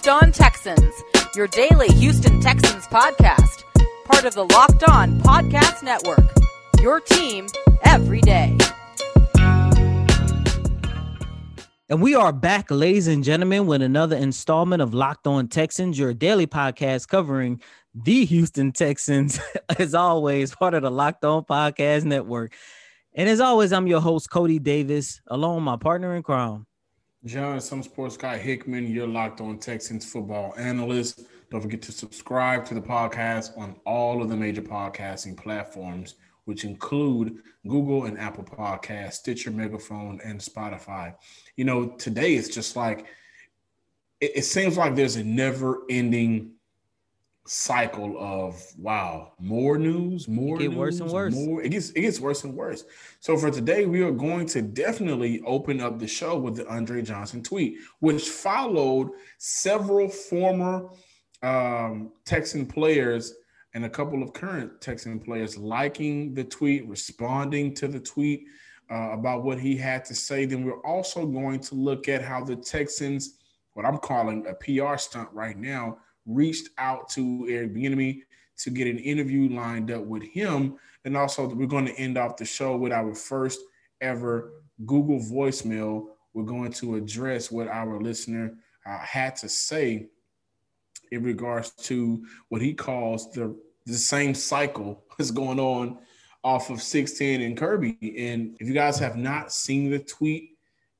Locked On Texans, your daily Houston Texans podcast, part of the Locked On Podcast Network. Your team every day. And we are back, ladies and gentlemen, with another installment of Locked On Texans, your daily podcast covering the Houston Texans, as always, part of the Locked On Podcast Network. And as always, I'm your host, Coty Davis, along with my partner in crime. John, some sports guy Hickman, you're locked on Texans football analyst. Don't forget to subscribe to the podcast on all of the major podcasting platforms, which include Google and Apple Podcasts, Stitcher, Megaphone, and Spotify. You know, today it's just like it, it seems like there's a never ending cycle of wow, more news, more it get news, worse and worse. More, it gets it gets worse and worse. So for today, we are going to definitely open up the show with the Andre Johnson tweet, which followed several former um, Texan players and a couple of current Texan players liking the tweet, responding to the tweet uh, about what he had to say. Then we're also going to look at how the Texans, what I'm calling a PR stunt right now, reached out to Eric Bieniemy to get an interview lined up with him. And also, we're going to end off the show with our first ever Google voicemail. We're going to address what our listener uh, had to say in regards to what he calls the the same cycle that's going on off of 16 and Kirby. And if you guys have not seen the tweet,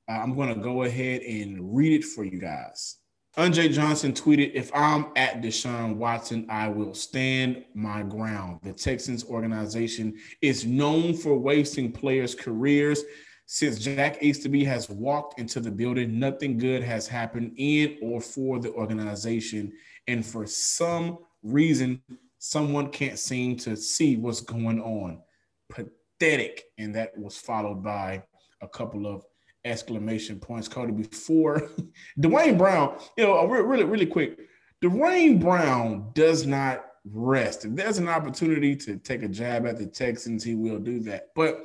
uh, I'm going to go ahead and read it for you guys. Andre Johnson tweeted, If I'm at Deshaun Watson, I will stand my ground. The Texans organization is known for wasting players' careers. Since Jack Easterby has walked into the building, nothing good has happened in or for the organization. And for some reason, someone can't seem to see what's going on. Pathetic. And that was followed by a couple of exclamation points, Coty, before Duane Brown, you know, really, really quick. Duane Brown does not rest. If there's an opportunity to take a jab at the Texans, he will do that. But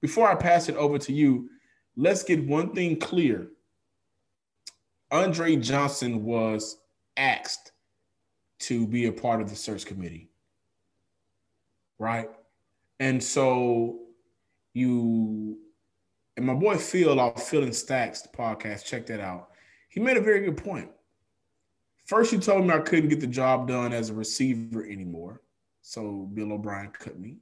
before I pass it over to you, let's get one thing clear. Andre Johnson was asked to be a part of the search committee. Right? And so you and my boy Phil off Phil and Stacks podcast, check that out. He made a very good point. First, you told me I couldn't get the job done as a receiver anymore. So Bill O'Brien cut me.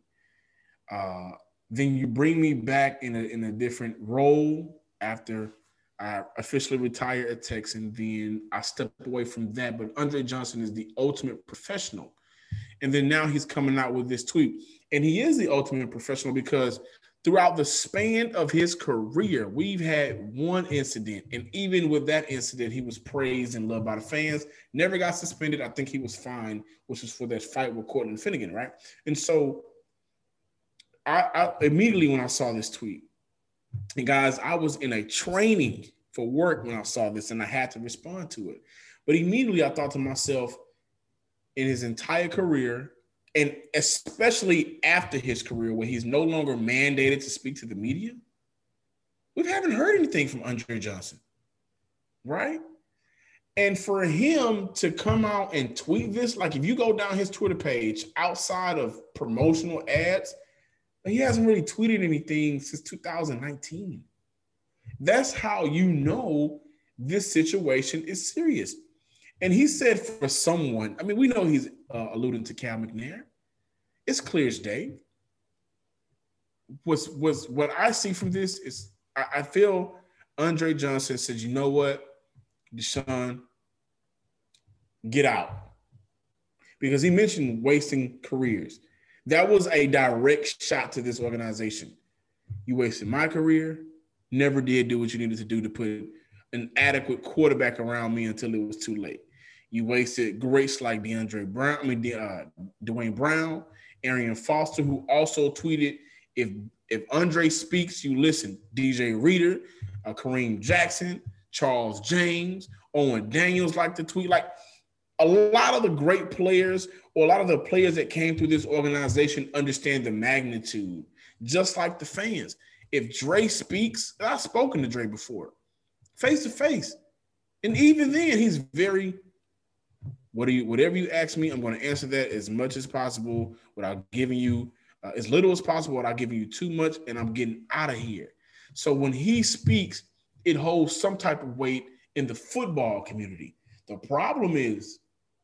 Uh, then you bring me back in a, in a different role after I officially retired at Texan. Then I stepped away from that. But Andre Johnson is the ultimate professional. And then now he's coming out with this tweet. And he is the ultimate professional because throughout the span of his career, we've had one incident. And even with that incident, he was praised and loved by the fans. Never got suspended. I think he was fine, which was for that fight with Cortland Finnegan, right? And so I, I immediately when I saw this tweet, and guys, I was in a training for work when I saw this, and I had to respond to it. But immediately I thought to myself, in his entire career, and especially after his career, where he's no longer mandated to speak to the media, we haven't heard anything from Andre Johnson, right? And for him to come out and tweet this, like if you go down his Twitter page outside of promotional ads, he hasn't really tweeted anything since 2019. That's how you know this situation is serious. And he said for someone, I mean, we know he's uh, alluding to Cal McNair. It's clear as day. Was was what I see from this is I, I feel Andre Johnson said, you know what, Deshaun, get out. Because he mentioned wasting careers. That was a direct shot to this organization. You wasted my career, never did do what you needed to do to put an adequate quarterback around me until it was too late. You wasted greats like DeAndre Brown, I mean, uh, Duane Brown, Arian Foster, who also tweeted, if if Andre speaks, you listen. DJ Reader, uh, Kareem Jackson, Charles James, Owen Daniels like to tweet. Like a lot of the great players or a lot of the players that came through this organization understand the magnitude, just like the fans. If Dre speaks, I've spoken to Dre before, face to face. And even then, he's very What do you, whatever you ask me, I'm going to answer that as much as possible without giving you uh, as little as possible without giving you too much, and I'm getting out of here. So when he speaks, it holds some type of weight in the football community. The problem is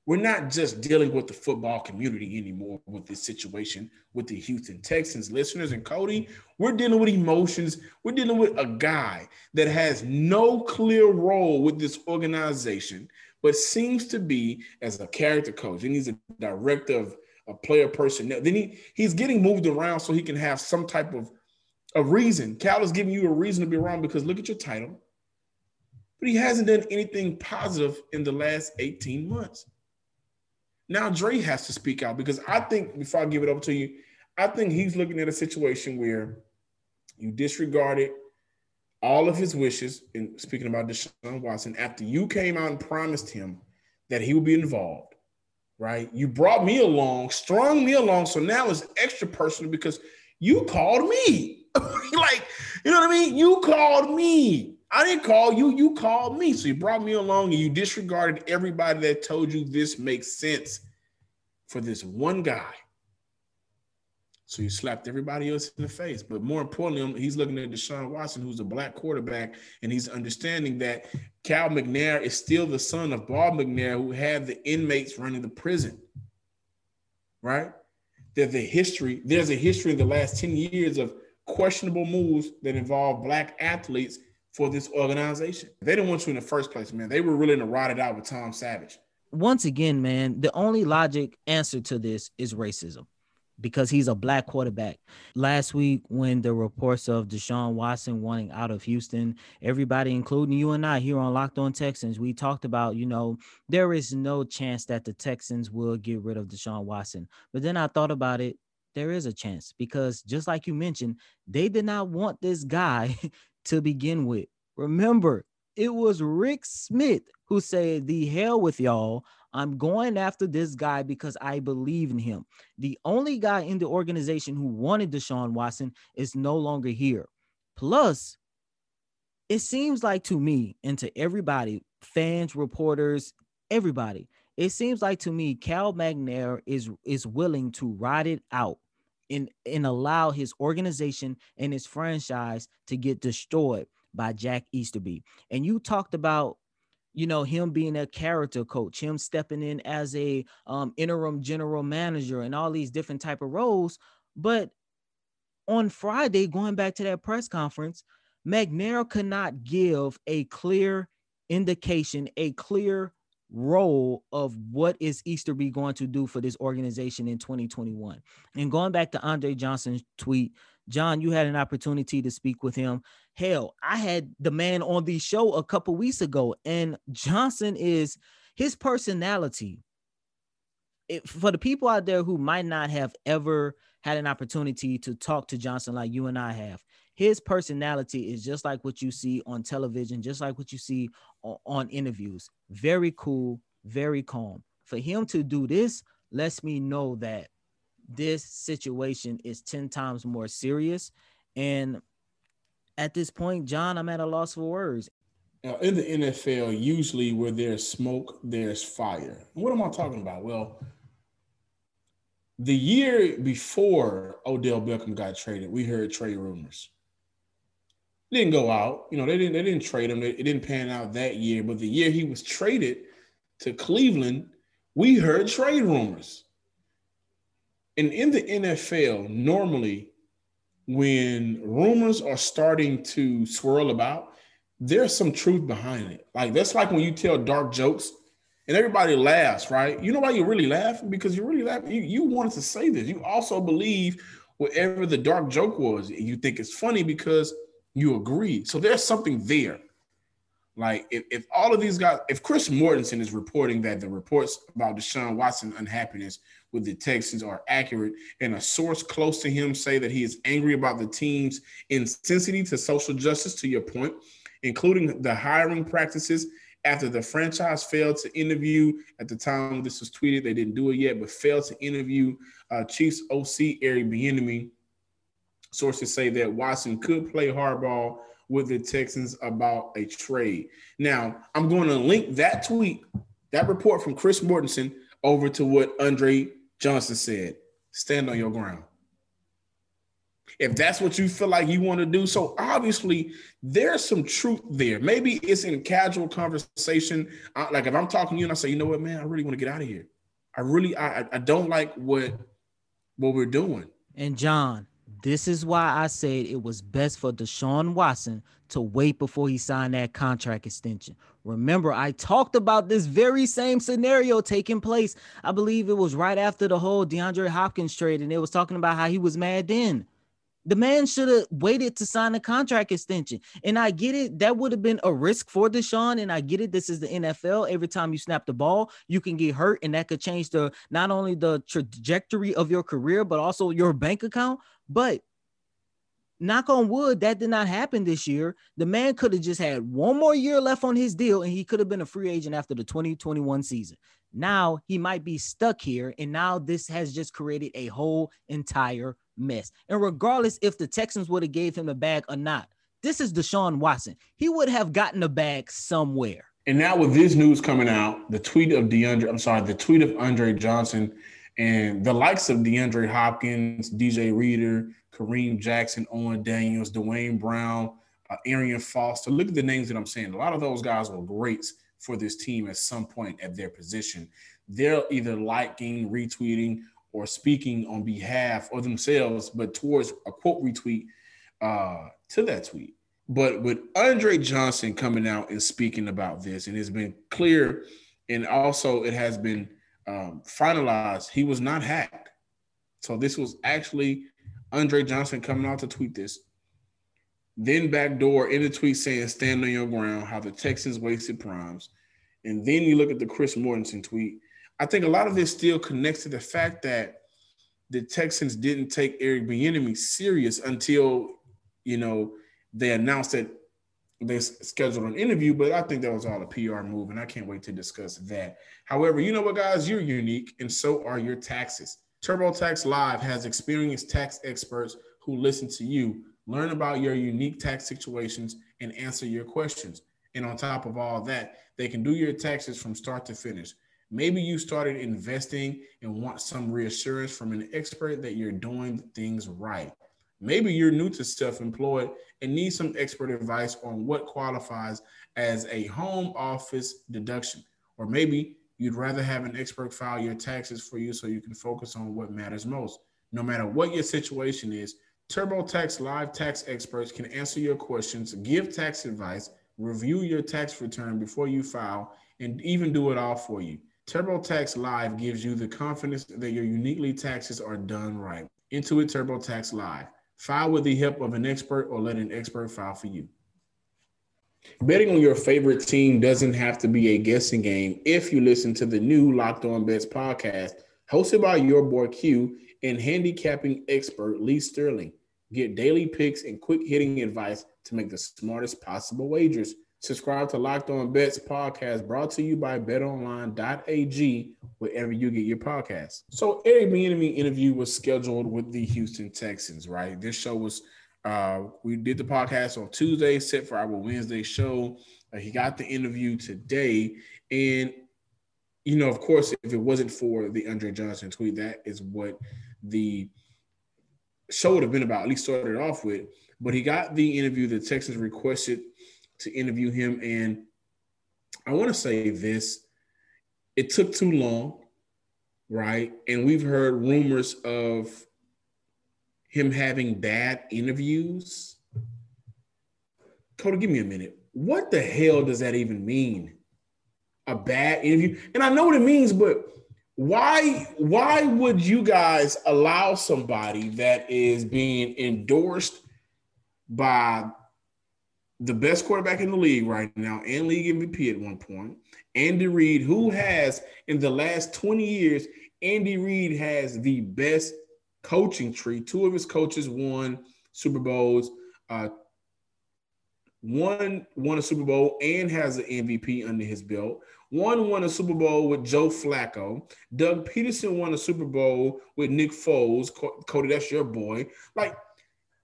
we're not just dealing with the football community anymore with this situation with the Houston Texans listeners and Coty. We're dealing with emotions. We're dealing with a guy that has no clear role with this organization, but seems to be as a character coach and he's a director of a player personnel. Then he he's getting moved around so he can have some type of a reason. Cal is giving you a reason to be wrong because look at your title. But he hasn't done anything positive in the last 18 months. Now Dre has to speak out because I think before I give it over to you, I think he's looking at a situation where you disregarded all of his wishes. And speaking about Deshaun Watson, after you came out and promised him that he would be involved, right? You brought me along, strung me along. So now it's extra personal because you called me. like, you know what I mean? You called me. I didn't call you, you called me. So you brought me along and you disregarded everybody that told you this makes sense for this one guy. So you slapped everybody else in the face. But more importantly, he's looking at Deshaun Watson, who's a black quarterback, and he's understanding that Cal McNair is still the son of Bob McNair, who had the inmates running the prison. Right? There's a history, there's a history in the last 10 years of questionable moves that involve black athletes for this organization. They didn't want you in the first place, man. They were willing to ride it out with Tom Savage. Once again, man, the only logic answer to this is racism because he's a black quarterback. Last week, when the reports of Deshaun Watson wanting out of Houston, everybody, including you and I here on Locked On Texans, we talked about, you know, there is no chance that the Texans will get rid of Deshaun Watson. But then I thought about it. There is a chance because just like you mentioned, they did not want this guy to begin with. Remember, it was Rick Smith who said, The hell with y'all. I'm going after this guy because I believe in him. The only guy in the organization who wanted Deshaun Watson is no longer here. Plus, it seems like to me and to everybody, fans, reporters, everybody, it seems like to me Cal McNair is is willing to ride it out and, and allow his organization and his franchise to get destroyed by Jack Easterby. And you talked about you know him being a character coach him stepping in as a um, interim general manager and all these different type of roles but on friday going back to that press conference mcnair could not give a clear indication a clear role of what is Easterby going to do for this organization in 2021. And going back to Andre Johnson's tweet, John, you had an opportunity to speak with him. Hell, I had the man on the show a couple weeks ago, and Johnson is his personality. It, for the people out there who might not have ever had an opportunity to talk to Johnson like you and I have, his personality is just like what you see on television, just like what you see on, interviews. Very cool, very calm. For him to do this lets me know that this situation is 10 times more serious. And at this point, John, I'm at a loss for words. Now, in the NFL, usually where there's smoke, there's fire. What am I talking about? Well, the year before Odell Beckham got traded, we heard trade rumors didn't go out. You know, they didn't they didn't trade him. It didn't pan out that year. But the year he was traded to Cleveland, we heard trade rumors. And in the NFL, normally when rumors are starting to swirl about, there's some truth behind it. Like that's like when you tell dark jokes and everybody laughs, right? You know why you're really laughing? Because you're really laughing. You, you wanted to say this. You also believe whatever the dark joke was. You think it's funny because you agree. So there's something there. Like if, if all of these guys, if Chris Mortensen is reporting that the reports about Deshaun Watson unhappiness with the Texans are accurate, and a source close to him say that he is angry about the team's insensitivity to social justice, to your point, including the hiring practices after the franchise failed to interview at the time this was tweeted, they didn't do it yet, but failed to interview uh, Chiefs OC Eric Bieniemy Sources say that Watson could play hardball with the Texans about a trade. Now, I'm going to link that tweet that report from Chris Mortensen over to what Andre Johnson said. Stand on your ground. If that's what you feel like you want to do, so obviously there's some truth there. Maybe it's in casual conversation. like if I'm talking to you and I say, you know what, man, I really want to get out of here. I really, I, I don't like what what we're doing. And John, this is why I said it was best for Deshaun Watson to wait before he signed that contract extension. Remember, I talked about this very same scenario taking place. I believe it was right after the whole DeAndre Hopkins trade, and it was talking about how he was mad then. The man should have waited to sign a contract extension. And I get it, that would have been a risk for Deshaun. And I get it, this is the NFL. Every time you snap the ball, you can get hurt, and that could change the not only the trajectory of your career, but also your bank account. But knock on wood, that did not happen this year. The man could have just had one more year left on his deal, and he could have been a free agent after the 2021 season. Now he might be stuck here, and now this has just created a whole entire mess. And regardless if the Texans would have gave him the bag or not, this is Deshaun Watson. He would have gotten the bag somewhere. And now with this news coming out, the tweet of DeAndre, I'm sorry, the tweet of Andre Johnson and the likes of DeAndre Hopkins, DJ Reader, Kareem Jackson, Owen Daniels, Duane Brown, uh, Arian Foster. Look at the names that I'm saying. A lot of those guys were greats for this team at some point at their position. They're either liking, retweeting, or speaking on behalf of themselves, but towards a quote retweet uh, to that tweet. But with Andre Johnson coming out and speaking about this, and it's been clear, and also it has been um, finalized, he was not hacked. So this was actually Andre Johnson coming out to tweet this. Then backdoor in the tweet saying, stand on your ground, how the Texans wasted primes. And then you look at the Chris Mortensen tweet. I think a lot of this still connects to the fact that the Texans didn't take Eric Bieniemy serious until, you know, they announced that they scheduled an interview, but I think that was all a PR move, and I can't wait to discuss that. However, you know what, guys, you're unique, and so are your taxes. TurboTax Live has experienced tax experts who listen to you, learn about your unique tax situations, and answer your questions. And on top of all that, they can do your taxes from start to finish. Maybe you started investing and want some reassurance from an expert that you're doing things right. Maybe you're new to self employed and need some expert advice on what qualifies as a home office deduction. Or maybe you'd rather have an expert file your taxes for you so you can focus on what matters most. No matter what your situation is, TurboTax Live tax experts can answer your questions, give tax advice, review your tax return before you file, and even do it all for you. TurboTax Live gives you the confidence that your uniquely taxes are done right. Intuit TurboTax Live. File with the help of an expert or let an expert file for you. Betting on your favorite team doesn't have to be a guessing game if you listen to the new Locked On Bets podcast, hosted by your boy Q and handicapping expert Lee Sterling. Get daily picks and quick hitting advice to make the smartest possible wagers. Subscribe to Locked On Bets podcast brought to you by betonline.ag wherever you get your podcasts. So Eric Bieniemy interview was scheduled with the Houston Texans, right? This show was uh, we did the podcast on Tuesday, set for our Wednesday show. Uh, he got the interview today, and you know, of course, if it wasn't for the Andre Johnson tweet, that is what the show would have been about. At least started off with. But he got the interview. The Texans requested to interview him. And I want to say this it took too long, right? And we've heard rumors of him having bad interviews. Coty, give me a minute. What the hell does that even mean? A bad interview? And I know what it means, but why why would you guys allow somebody that is being endorsed by the best quarterback in the league right now and league MVP at one point, Andy Reid, who has in the last 20 years, Andy Reid has the best coaching tree. Two of his coaches won Super Bowls. Uh, one won a Super Bowl and has an MVP under his belt. One won a Super Bowl with Joe Flacco. Doug Pederson won a Super Bowl with Nick Foles. Coty, that's your boy. Like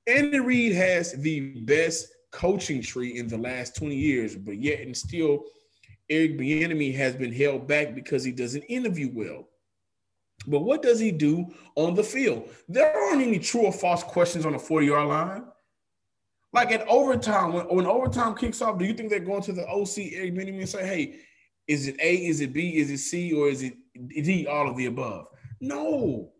Andy Reid has the best coaching tree in the last 20 years, but yet and still Eric Bieniemy has been held back because he doesn't interview well. But what does he do on the field? There aren't any true or false questions on the 40 yard line. Like at overtime, when, when overtime kicks off, do you think they're going to the OC Eric Bieniemy and say, "Hey, is it A? Is it B? Is it C? Or is it D? All of the above?" No.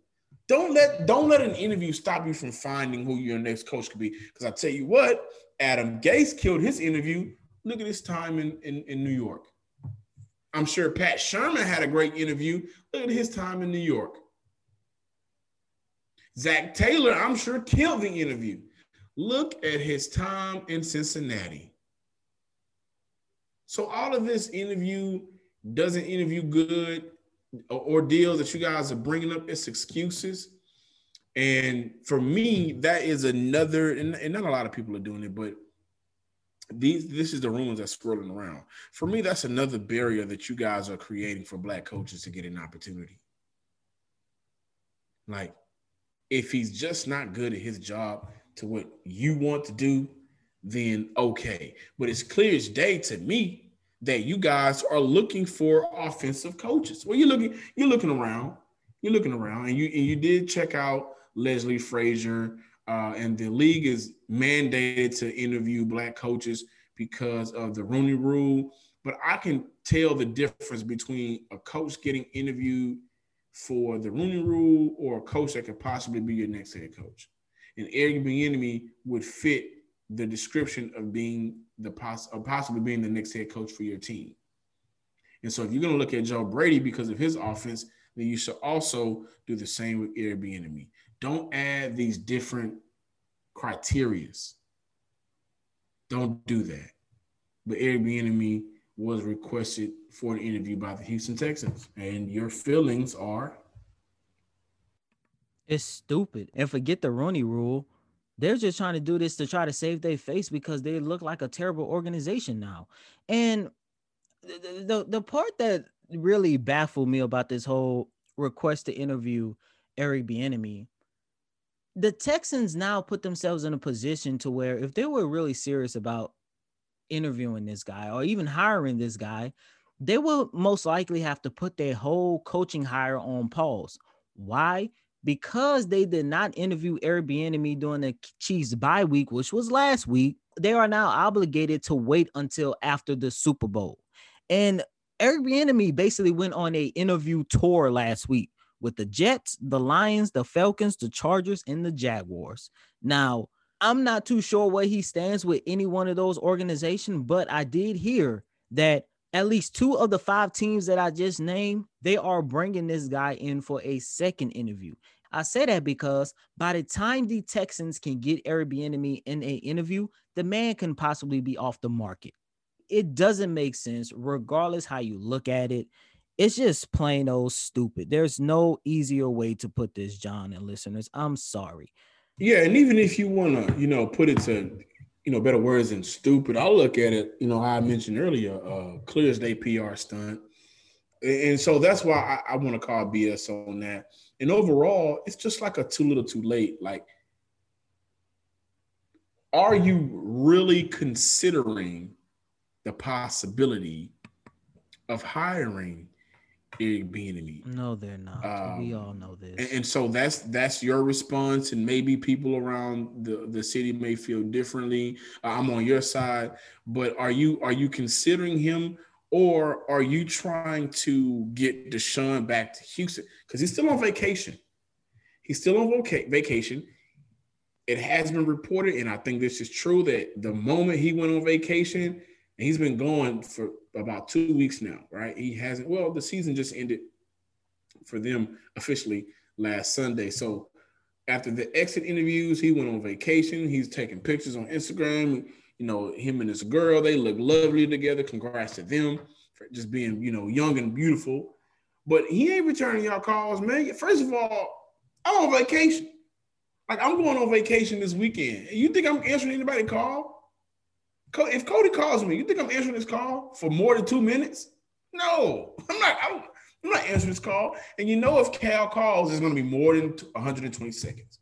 Don't let don't let an interview stop you from finding who your next coach could be. Because I tell you what, Adam Gase killed his interview. Look at his time in, in, in New York. I'm sure Pat Shurmur had a great interview. Look at his time in New York. Zac Taylor, I'm sure, killed the interview. Look at his time in Cincinnati. So all of this interview doesn't interview good ordeals that you guys are bringing up as excuses. And for me, mm-hmm. that is another, and, and not a lot of people are doing it, but these this is the rumors that's swirling around. For me, that's another barrier that you guys are creating for black coaches to get an opportunity. Like, if he's just not good at his job to what you want to do, then okay. But it's clear as day to me that you guys are looking for offensive coaches. Well, you're looking, you're looking around, you're looking around, and you and you did check out Leslie Frazier, uh, and the league is mandated to interview black coaches because of the Rooney Rule. But I can tell the difference between a coach getting interviewed for the Rooney Rule or a coach that could possibly be your next head coach. And Eric Bieniemy would fit the description of being the poss- of possibly being the next head coach for your team. And so if you're going to look at Joe Brady because of his offense, then you should also do the same with Eric Bieniemy. Don't add these different criterias. Don't do that. But Eric Bieniemy was requested for an interview by the Houston Texans, and your feelings are. It's stupid. And forget the Rooney Rule. They're just trying to do this to try to save their face because they look like a terrible organization now. And the, the, the part that really baffled me about this whole request to interview Eric Bieniemy the Texans now put themselves in a position to where if they were really serious about interviewing this guy or even hiring this guy, they will most likely have to put their whole coaching hire on pause. Why? Because they did not interview Bieniemy during the Chiefs bye week, which was last week. They are now obligated to wait until after the Super Bowl. And Eric Bieniemy basically went on a interview tour last week with the Jets, the Lions, the Falcons, the Chargers, and the Jaguars. Now, I'm not too sure where he stands with any one of those organizations, but I did hear that at least two of the five teams that I just named, they are bringing this guy in for a second interview. I say that because by the time the Texans can get Bieniemy in a interview, the man can possibly be off the market. It doesn't make sense, regardless how you look at it it's just plain old stupid. There's no easier way to put this, John and listeners. I'm sorry. Yeah, and even if you want to, you know, put it to, you know, better words than stupid, I'll look at it, you know, how I mentioned earlier, uh, clear as day PR stunt. And so that's why I, I want to call BS on that. And overall, it's just like a too little too late. Like, are you really considering the possibility of hiring Eric Bieniemy. No, they're not. Um, we all know this. And, and, so that's that's your response, and maybe people around the, the city may feel differently. Uh, I'm on your side, but are you are you considering him, or are you trying to get Deshaun back to Houston because he's still on vacation? He's still on voca- vacation. It has been reported, and I think this is true that the moment he went on vacation, he's been going for about two weeks now, right? He hasn't. Well, the season just ended for them officially last Sunday. So after the exit interviews, he went on vacation. He's taking pictures on Instagram. You know, him and his girl, they look lovely together. Congrats to them for just being, you know, young and beautiful. But he ain't returning y'all calls, man. First of all, I'm on vacation. Like I'm going on vacation this weekend. You think I'm answering anybody call? If Coty calls me, you think I'm answering this call for more than two minutes? No, I'm not. I'm, I'm not answering this call. And you know, if Cal calls, it's going to be more than 120 seconds.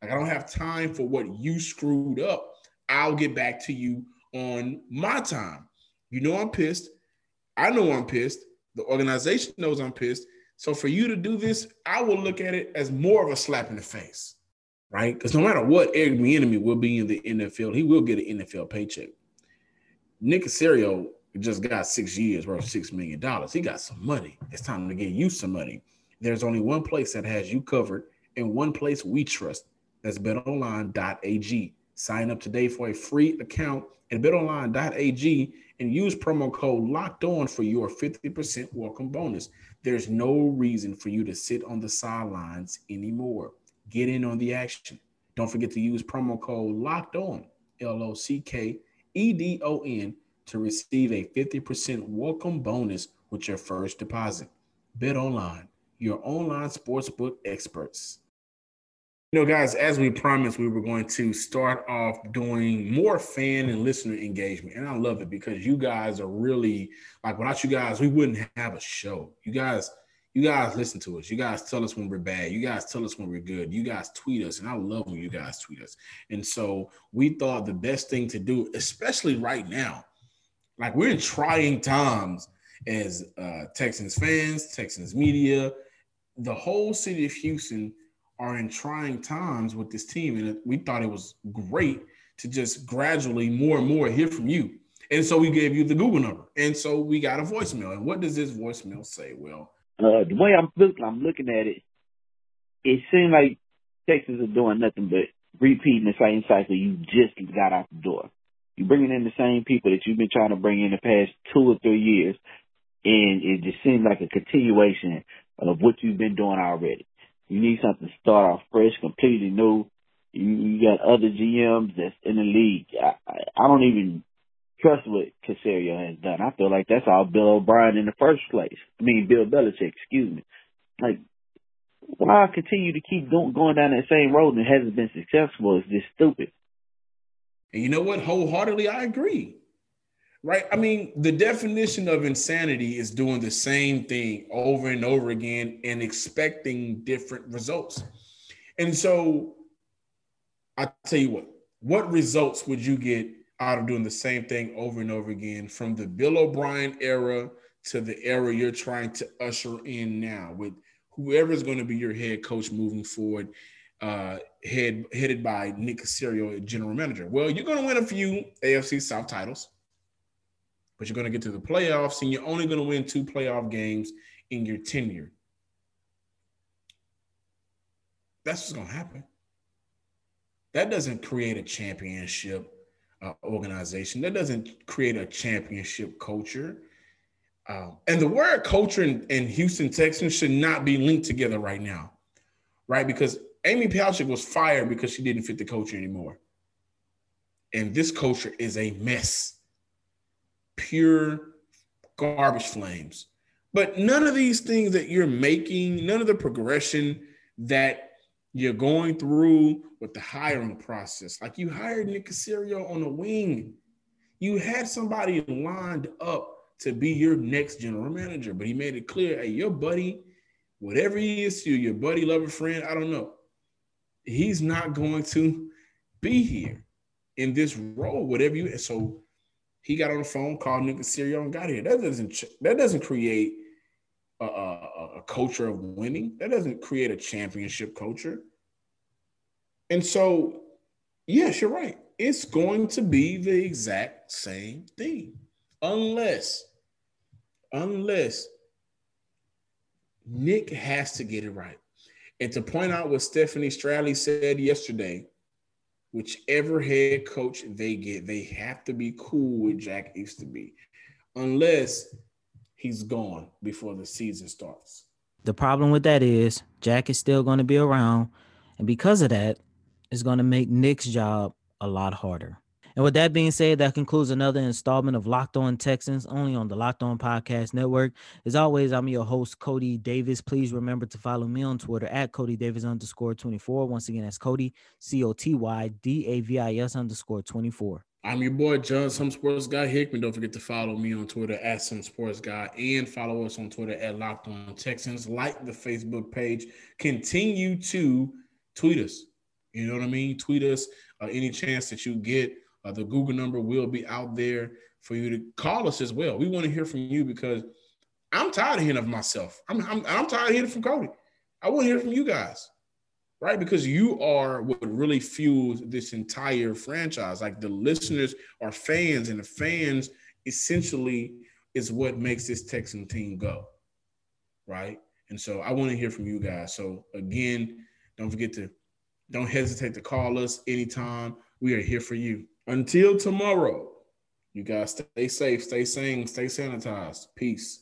Like I don't have time for what you screwed up. I'll get back to you on my time. You know I'm pissed. I know I'm pissed. The organization knows I'm pissed. So for you to do this, I will look at it as more of a slap in the face, right? Because no matter what, Eric Bieniemy will be in the NFL. He will get an NFL paycheck. Nick Caserio just got six years worth six million dollars. He got some money. It's time to get you some money. There's only one place that has you covered, and one place we trust. That's betonline.ag. Sign up today for a free account at betonline.ag and use promo code locked on for your 50% welcome bonus. There's no reason for you to sit on the sidelines anymore. Get in on the action. Don't forget to use promo code locked on, L O C K E D O N, to receive a 50% welcome bonus with your first deposit. Bet online, your online sportsbook experts. You know, guys, as we promised, we were going to start off doing more fan and listener engagement. And I love it because you guys are really like without you guys, we wouldn't have a show. You guys, you guys listen to us. You guys tell us when we're bad. You guys tell us when we're good. You guys tweet us. And I love when you guys tweet us. And so we thought the best thing to do, especially right now, like we're in trying times as uh, Texans fans, Texans media, the whole city of Houston are in trying times with this team. And we thought it was great to just gradually more and more hear from you. And so we gave you the Google number. And so we got a voicemail. And what does this voicemail say? Well, uh, the way I'm looking, I'm looking at it, it seems like Texas are doing nothing but repeating the same cycle you just got out the door. You're bringing in the same people that you've been trying to bring in the past two or three years, and it just seems like a continuation of what you've been doing already. You need something to start off fresh, completely new. You, you got other GMs that's in the league. I, I, I don't even trust what Caserio has done. I feel like that's all Bill O'Brien in the first place. I mean, Bill Belichick, excuse me. Like, why continue to keep going, down that same road and hasn't been successful is just stupid. And you know what? Wholeheartedly, I agree right? I mean, the definition of insanity is doing the same thing over and over again and expecting different results. And so I tell you what, what results would you get out of doing the same thing over and over again from the Bill O'Brien era to the era you're trying to usher in now with whoever is going to be your head coach moving forward, uh, head headed by Nick Caserio, general manager? Well, you're going to win a few AFC South titles but you're going to get to the playoffs and you're only going to win two playoff games in your tenure. That's what's going to happen. That doesn't create a championship uh, organization. That doesn't create a championship culture. Um, and the word culture in, Houston Texans should not be linked together right now, right? Because Amy Palcic was fired because she didn't fit the culture anymore. And this culture is a mess pure garbage flames. But none of these things that you're making, none of the progression that you're going through with the hiring process, like you hired Nick Caserio on the wing, you had somebody lined up to be your next general manager, but he made it clear, hey, your buddy, whatever he is to you, your buddy, lover, friend, I don't know, he's not going to be here in this role, whatever you. So he got on the phone, called Nick Caserio, and got here. That doesn't that doesn't create a, a, a culture of winning. That doesn't create a championship culture. And so, yes, you're right. It's going to be the exact same thing, unless, unless Nick has to get it right. And to point out what Stephanie Stradley said yesterday, whichever head coach they get, they have to be cool with Jack Easterby, unless he's gone before the season starts. The problem with that is Jack is still going to be around, and because of that, it's going to make Nick's job a lot harder. And with that being said, that concludes another installment of Locked On Texans, only on the Locked On Podcast Network. As always, I'm your host, Coty Davis. Please remember to follow me on Twitter at Coty Davis underscore 24. Once again, that's Coty, C O T Y D A V I S underscore 24. I'm your boy, John, some sports guy Hickman. Don't forget to follow me on Twitter at some sports guy and follow us on Twitter at Locked On Texans. Like the Facebook page. Continue to tweet us. You know what I mean? Tweet us uh, any chance that you get. Uh, the Google number will be out there for you to call us as well. We want to hear from you because I'm tired of hearing of myself. I'm, I'm, I'm tired of hearing from Coty. I want to hear from you guys, right? Because you are what really fuels this entire franchise. Like the listeners are fans, and the fans essentially is what makes this Texan team go, right? And so I want to hear from you guys. So again, don't forget to don't hesitate to call us anytime. We are here for you. Until tomorrow, you guys stay safe, stay sane, stay sanitized. Peace.